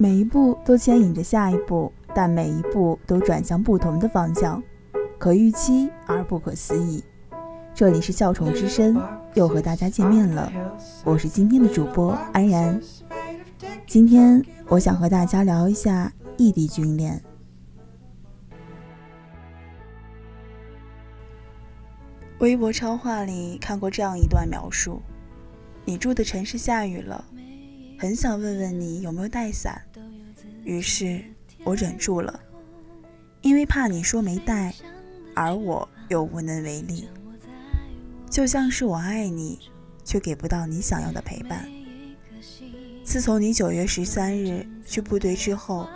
每一步都牵引着下一步，但每一步都转向不同的方向，可预期而不可思议。这里是笑宠之声，又和大家见面了，我是今天的主播安然。今天我想和大家聊一下异地军恋。微博超话里看过这样一段描述：你住的城市下雨了。很想问问你有没有带伞，于是我忍住了，因为怕你说没带，而我又无能为力。就像是我爱你，却给不到你想要的陪伴。自从你九月十三日去部队之后，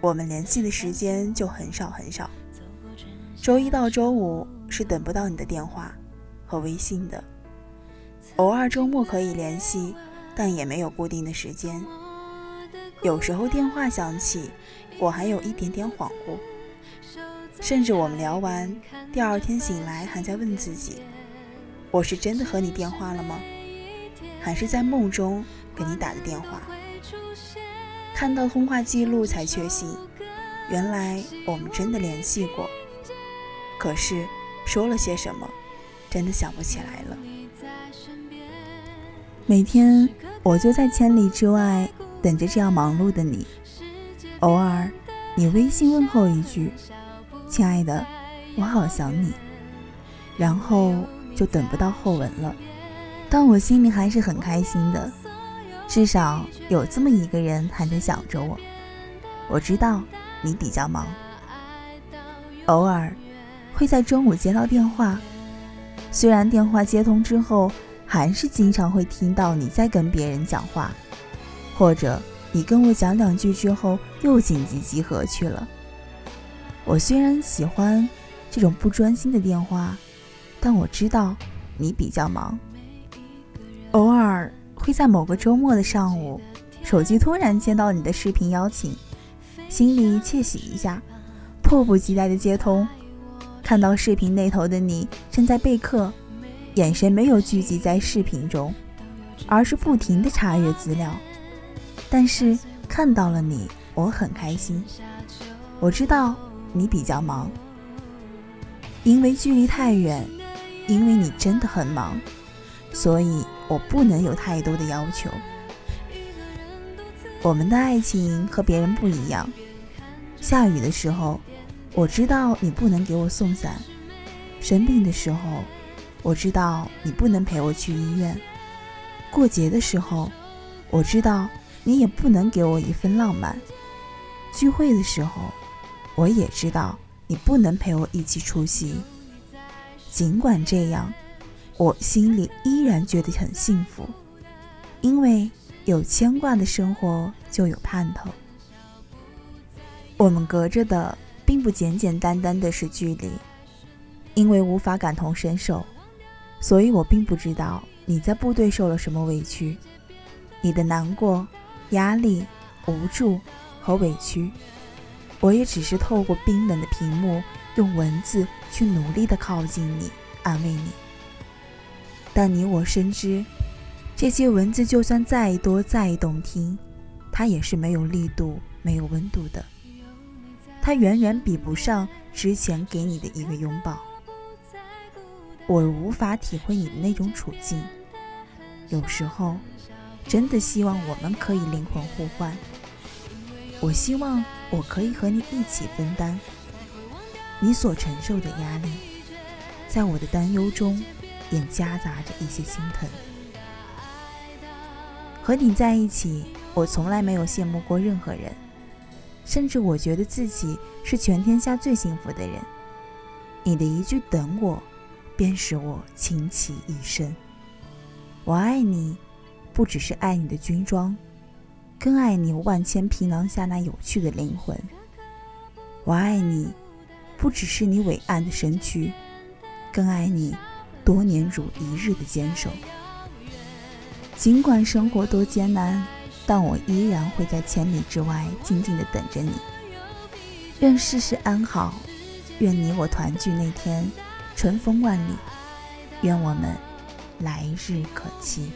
我们联系的时间就很少很少。周一到周五是等不到你的电话和微信的，偶尔周末可以联系。但也没有固定的时间，有时候电话响起，我还有一点点恍惚，甚至我们聊完，第二天醒来还在问自己：我是真的和你电话了吗？还是在梦中给你打的电话？看到通话记录才确信，原来我们真的联系过，可是说了些什么，真的想不起来了。每天。我就在千里之外等着这样忙碌的你，偶尔你微信问候一句“亲爱的，我好想你”，然后就等不到后文了。但我心里还是很开心的，至少有这么一个人还在想着我。我知道你比较忙，偶尔会在中午接到电话，虽然电话接通之后。还是经常会听到你在跟别人讲话，或者你跟我讲两句之后又紧急集合去了。我虽然喜欢这种不专心的电话，但我知道你比较忙。偶尔会在某个周末的上午，手机突然接到你的视频邀请，心里窃喜一下，迫不及待的接通，看到视频那头的你正在备课。眼神没有聚集在视频中，而是不停的查阅资料。但是看到了你，我很开心。我知道你比较忙，因为距离太远，因为你真的很忙，所以我不能有太多的要求。我们的爱情和别人不一样。下雨的时候，我知道你不能给我送伞；生病的时候。我知道你不能陪我去医院，过节的时候，我知道你也不能给我一份浪漫；聚会的时候，我也知道你不能陪我一起出席。尽管这样，我心里依然觉得很幸福，因为有牵挂的生活就有盼头。我们隔着的并不简简单单的是距离，因为无法感同身受。所以我并不知道你在部队受了什么委屈，你的难过、压力、无助和委屈，我也只是透过冰冷的屏幕，用文字去努力的靠近你，安慰你。但你我深知，这些文字就算再多再动听，它也是没有力度、没有温度的，它远远比不上之前给你的一个拥抱。我无法体会你的那种处境，有时候真的希望我们可以灵魂互换。我希望我可以和你一起分担你所承受的压力，在我的担忧中也夹杂着一些心疼。和你在一起，我从来没有羡慕过任何人，甚至我觉得自己是全天下最幸福的人。你的一句“等我”。便使我倾其一生。我爱你，不只是爱你的军装，更爱你万千皮囊下那有趣的灵魂。我爱你，不只是你伟岸的身躯，更爱你多年如一日的坚守。尽管生活多艰难，但我依然会在千里之外静静的等着你。愿世事安好，愿你我团聚那天。春风万里，愿我们来日可期。